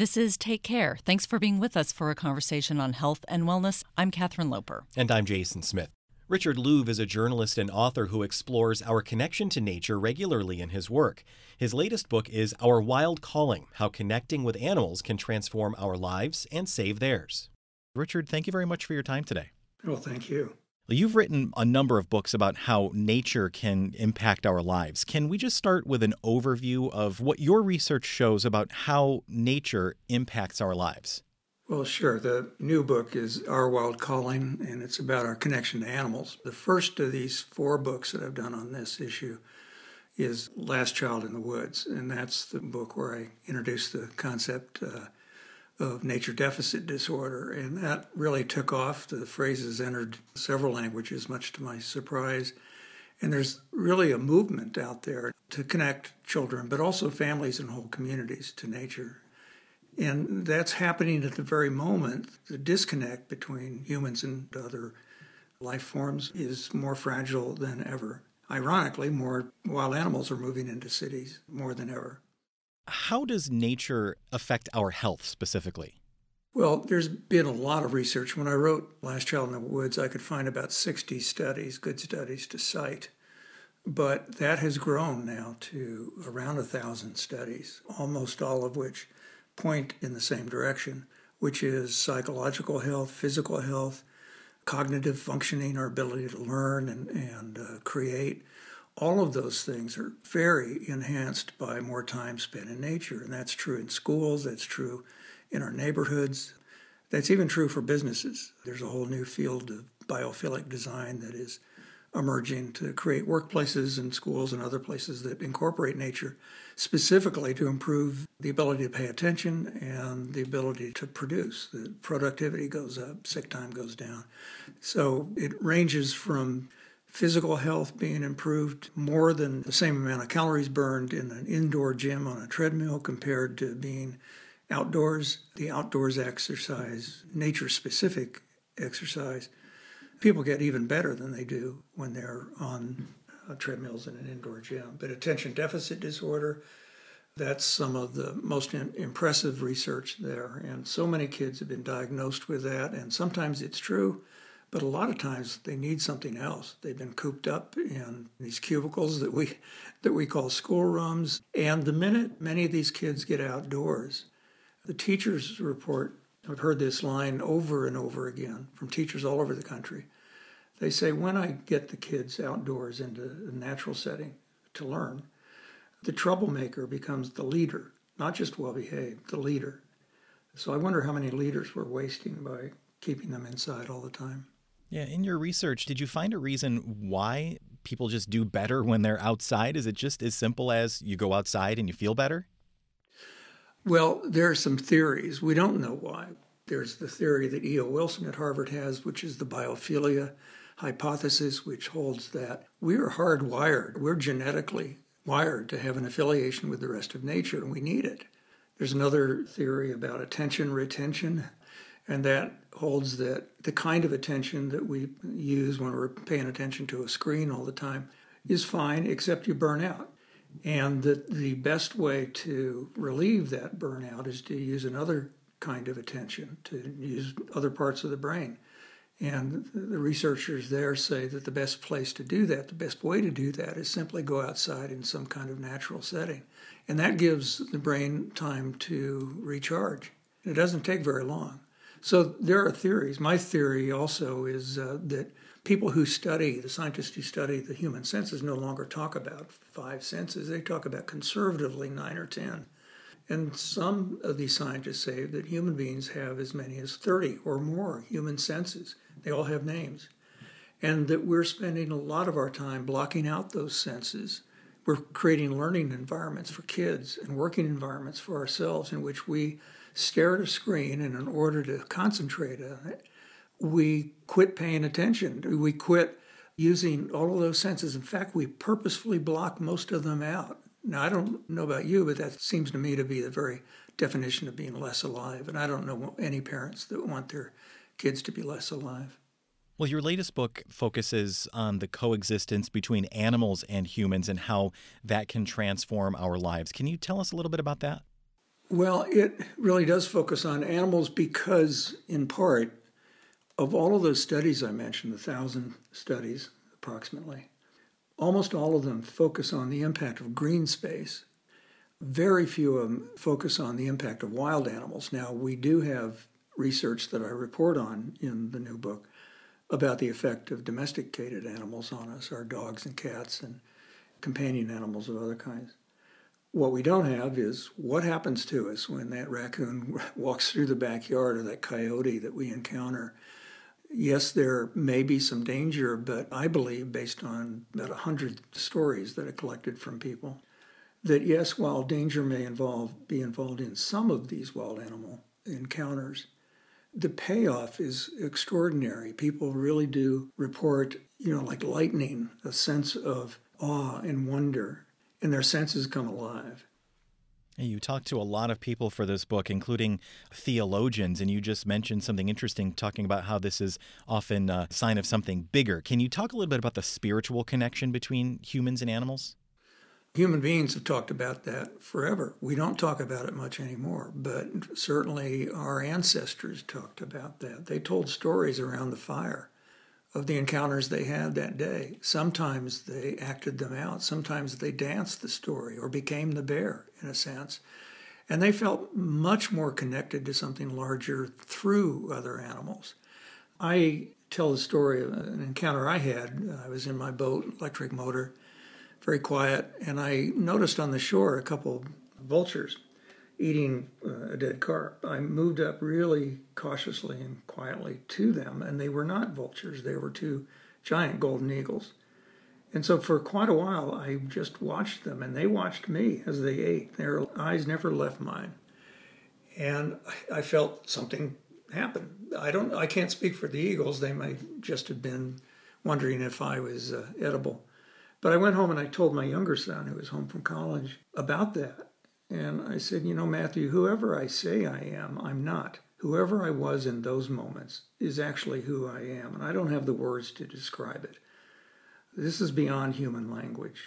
This is Take Care. Thanks for being with us for a conversation on health and wellness. I'm Katherine Loper. And I'm Jason Smith. Richard Louv is a journalist and author who explores our connection to nature regularly in his work. His latest book is Our Wild Calling How Connecting with Animals Can Transform Our Lives and Save Theirs. Richard, thank you very much for your time today. Well, thank you. You've written a number of books about how nature can impact our lives. Can we just start with an overview of what your research shows about how nature impacts our lives? Well, sure. The new book is Our Wild Calling, and it's about our connection to animals. The first of these four books that I've done on this issue is Last Child in the Woods, and that's the book where I introduced the concept uh, of nature deficit disorder, and that really took off. The phrase has entered several languages, much to my surprise. And there's really a movement out there to connect children, but also families and whole communities to nature. And that's happening at the very moment. The disconnect between humans and other life forms is more fragile than ever. Ironically, more wild animals are moving into cities more than ever. How does nature affect our health specifically? Well, there's been a lot of research. When I wrote Last Child in the Woods, I could find about 60 studies, good studies to cite. But that has grown now to around a thousand studies, almost all of which point in the same direction, which is psychological health, physical health, cognitive functioning, our ability to learn and, and uh, create, all of those things are very enhanced by more time spent in nature. And that's true in schools, that's true in our neighborhoods, that's even true for businesses. There's a whole new field of biophilic design that is emerging to create workplaces and schools and other places that incorporate nature specifically to improve the ability to pay attention and the ability to produce. The productivity goes up, sick time goes down. So it ranges from physical health being improved more than the same amount of calories burned in an indoor gym on a treadmill compared to being outdoors, the outdoors exercise, nature specific exercise. People get even better than they do when they're on uh, treadmills in an indoor gym. But attention deficit disorder, that's some of the most in- impressive research there. And so many kids have been diagnosed with that, and sometimes it's true but a lot of times they need something else. They've been cooped up in these cubicles that we that we call schoolrooms. And the minute many of these kids get outdoors, the teachers report I've heard this line over and over again from teachers all over the country. They say, when I get the kids outdoors into a natural setting to learn, the troublemaker becomes the leader, not just well behaved, the leader. So I wonder how many leaders we're wasting by keeping them inside all the time. Yeah, in your research, did you find a reason why people just do better when they're outside? Is it just as simple as you go outside and you feel better? Well, there are some theories. We don't know why. There's the theory that E.O. Wilson at Harvard has, which is the biophilia hypothesis, which holds that we are hardwired, we're genetically wired to have an affiliation with the rest of nature, and we need it. There's another theory about attention retention, and that holds that the kind of attention that we use when we're paying attention to a screen all the time is fine, except you burn out. And that the best way to relieve that burnout is to use another kind of attention, to use other parts of the brain. And the researchers there say that the best place to do that, the best way to do that, is simply go outside in some kind of natural setting. And that gives the brain time to recharge. It doesn't take very long. So there are theories. My theory also is uh, that people who study, the scientists who study the human senses, no longer talk about five senses. They talk about conservatively nine or 10. And some of these scientists say that human beings have as many as 30 or more human senses. They all have names. And that we're spending a lot of our time blocking out those senses. We're creating learning environments for kids and working environments for ourselves in which we stare at a screen and in order to concentrate on it, we quit paying attention. We quit using all of those senses. In fact, we purposefully block most of them out. Now, I don't know about you, but that seems to me to be the very definition of being less alive. And I don't know any parents that want their kids to be less alive. Well, your latest book focuses on the coexistence between animals and humans and how that can transform our lives. Can you tell us a little bit about that? Well, it really does focus on animals because, in part, of all of those studies I mentioned, the thousand studies approximately, almost all of them focus on the impact of green space. Very few of them focus on the impact of wild animals. Now, we do have research that I report on in the new book about the effect of domesticated animals on us, our dogs and cats and companion animals of other kinds. What we don't have is what happens to us when that raccoon walks through the backyard or that coyote that we encounter. Yes, there may be some danger, but I believe, based on about 100 stories that I collected from people, that yes, while danger may involve be involved in some of these wild animal encounters, the payoff is extraordinary. People really do report, you know, like lightning, a sense of awe and wonder, and their senses come alive. You talked to a lot of people for this book, including theologians, and you just mentioned something interesting, talking about how this is often a sign of something bigger. Can you talk a little bit about the spiritual connection between humans and animals? Human beings have talked about that forever. We don't talk about it much anymore, but certainly our ancestors talked about that. They told stories around the fire of the encounters they had that day. Sometimes they acted them out, sometimes they danced the story or became the bear, in a sense. And they felt much more connected to something larger through other animals. I tell the story of an encounter I had. I was in my boat, electric motor, very quiet, and I noticed on the shore a couple vultures eating uh, a dead carp. I moved up really cautiously and quietly to them, and they were not vultures, they were two giant golden eagles. And so for quite a while, I just watched them, and they watched me as they ate. Their eyes never left mine. And I felt something happen. I don't. I can't speak for the eagles. They might just have been wondering if I was uh, edible. But I went home and I told my younger son, who was home from college, about that. And I said, You know, Matthew, whoever I say I am, I'm not. Whoever I was in those moments is actually who I am. And I don't have the words to describe it. This is beyond human language.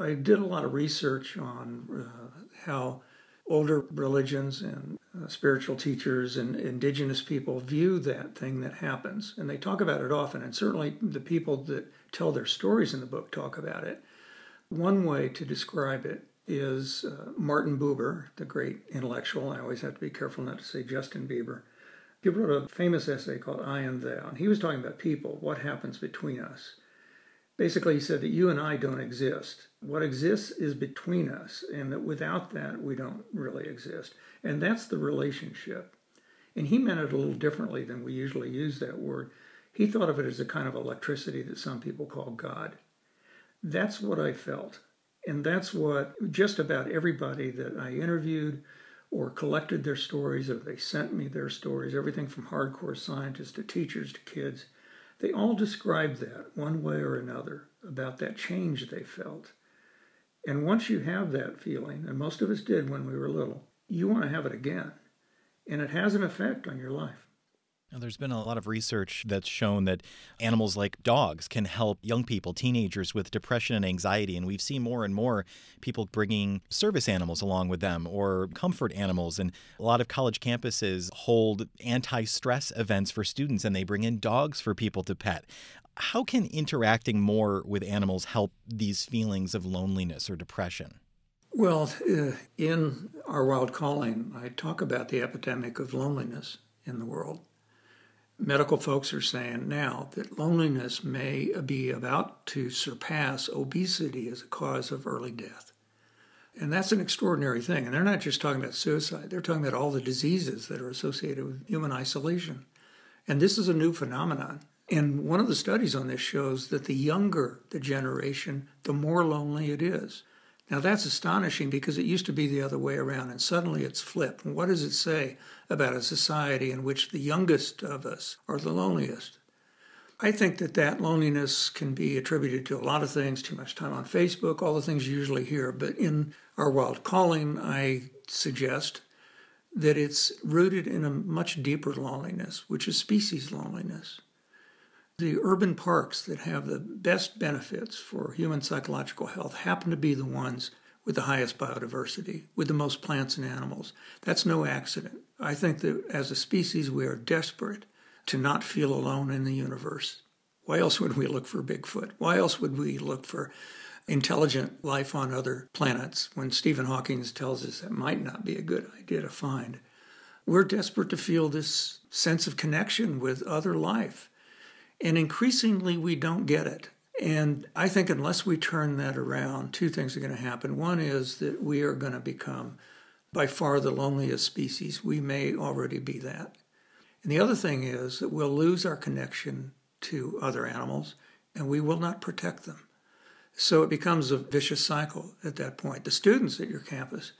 I did a lot of research on uh, how older religions and uh, spiritual teachers and indigenous people view that thing that happens. And they talk about it often. And certainly the people that tell their stories in the book talk about it. One way to describe it is uh, Martin Buber, the great intellectual. I always have to be careful not to say Justin Bieber. He wrote a famous essay called I and Thou, and he was talking about people, what happens between us. Basically, he said that you and I don't exist. What exists is between us, and that without that, we don't really exist. And that's the relationship. And he meant it a little differently than we usually use that word. He thought of it as a kind of electricity that some people call God. That's what I felt. And that's what just about everybody that I interviewed or collected their stories or they sent me their stories, everything from hardcore scientists to teachers to kids, they all described that one way or another about that change they felt. And once you have that feeling, and most of us did when we were little, you want to have it again. And it has an effect on your life. There's been a lot of research that's shown that animals like dogs can help young people, teenagers with depression and anxiety. And we've seen more and more people bringing service animals along with them or comfort animals. And a lot of college campuses hold anti stress events for students and they bring in dogs for people to pet. How can interacting more with animals help these feelings of loneliness or depression? Well, uh, in Our Wild Calling, I talk about the epidemic of loneliness in the world medical folks are saying now that loneliness may be about to surpass obesity as a cause of early death. And that's an extraordinary thing. And they're not just talking about suicide, they're talking about all the diseases that are associated with human isolation. And this is a new phenomenon. And one of the studies on this shows that the younger the generation, the more lonely it is. Now that's astonishing because it used to be the other way around, and suddenly it's flipped. And what does it say about a society in which the youngest of us are the loneliest? I think that that loneliness can be attributed to a lot of things too much time on Facebook, all the things you usually hear. But in our wild calling, I suggest that it's rooted in a much deeper loneliness, which is species loneliness. The urban parks that have the best benefits for human psychological health happen to be the ones with the highest biodiversity, with the most plants and animals. That's no accident. I think that as a species, we are desperate to not feel alone in the universe. Why else would we look for Bigfoot? Why else would we look for intelligent life on other planets when Stephen Hawking tells us that might not be a good idea to find? We're desperate to feel this sense of connection with other life. And increasingly, we don't get it. And I think unless we turn that around, two things are going to happen. One is that we are going to become by far the loneliest species. We may already be that. And the other thing is that we'll lose our connection to other animals and we will not protect them. So it becomes a vicious cycle at that point. The students at your campus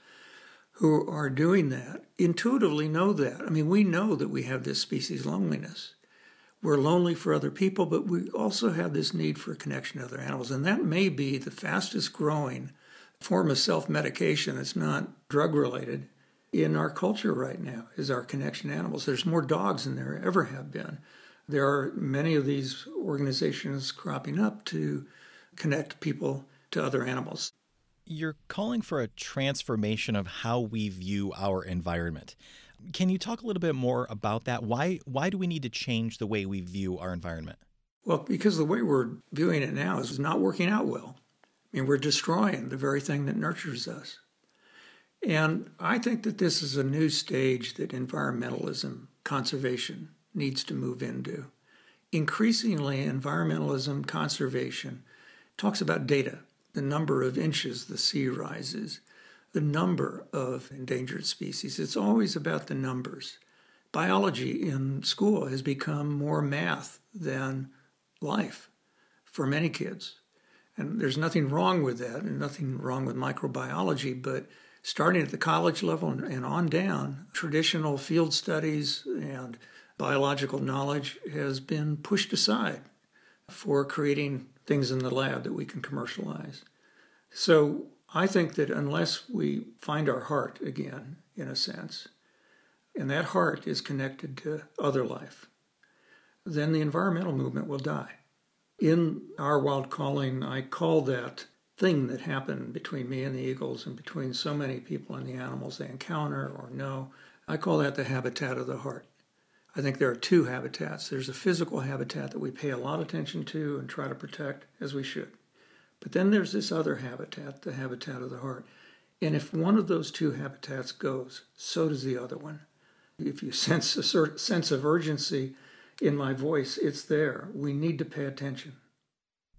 who are doing that intuitively know that. I mean, we know that we have this species loneliness. We're lonely for other people, but we also have this need for connection to other animals. And that may be the fastest growing form of self medication that's not drug related in our culture right now is our connection to animals. There's more dogs than there ever have been. There are many of these organizations cropping up to connect people to other animals. You're calling for a transformation of how we view our environment. Can you talk a little bit more about that? Why why do we need to change the way we view our environment? Well, because the way we're viewing it now is not working out well. I mean, we're destroying the very thing that nurtures us. And I think that this is a new stage that environmentalism, conservation, needs to move into. Increasingly, environmentalism, conservation talks about data, the number of inches the sea rises, the number of endangered species. It's always about the numbers. Biology in school has become more math than life for many kids. And there's nothing wrong with that and nothing wrong with microbiology, but starting at the college level and on down, traditional field studies and biological knowledge has been pushed aside for creating things in the lab that we can commercialize. So I think that unless we find our heart again, in a sense, and that heart is connected to other life, then the environmental movement will die. In our wild calling, I call that thing that happened between me and the eagles and between so many people and the animals they encounter or know, I call that the habitat of the heart. I think there are two habitats. There's a physical habitat that we pay a lot of attention to and try to protect as we should. But then there's this other habitat, the habitat of the heart. And if one of those two habitats goes, so does the other one. If you sense a sense of urgency in my voice, it's there. We need to pay attention.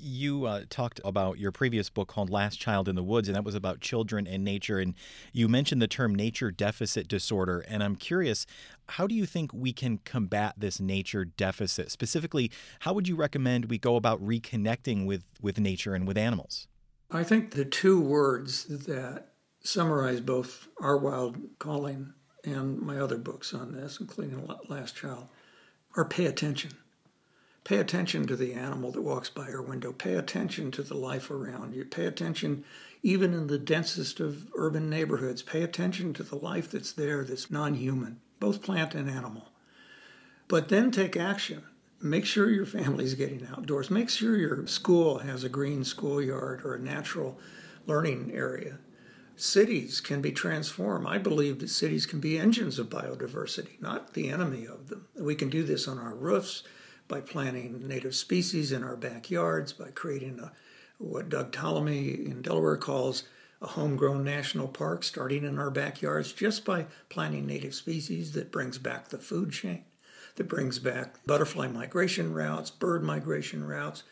You uh, talked about your previous book called Last Child in the Woods, and that was about children and nature. And you mentioned the term nature deficit disorder. And I'm curious, how do you think we can combat this nature deficit? Specifically, how would you recommend we go about reconnecting with, with nature and with animals? I think the two words that summarize both Our Wild Calling and my other books on this, including Last Child, are pay attention. Pay attention to the animal that walks by your window. Pay attention to the life around you. Pay attention, even in the densest of urban neighborhoods, pay attention to the life that's there that's non human, both plant and animal. But then take action. Make sure your family's getting outdoors. Make sure your school has a green schoolyard or a natural learning area. Cities can be transformed. I believe that cities can be engines of biodiversity, not the enemy of them. We can do this on our roofs by planting native species in our backyards, by creating a, what Doug Tallamy in Delaware calls a homegrown national park starting in our backyards just by planting native species that brings back the food chain, that brings back butterfly migration routes, bird migration routes.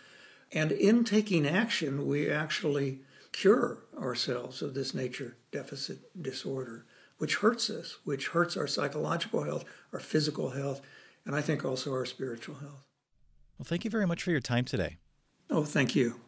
And in taking action, we actually cure ourselves of this nature deficit disorder, which hurts us, which hurts our psychological health, our physical health, and I think also our spiritual health. Well, thank you very much for your time today. Oh, thank you.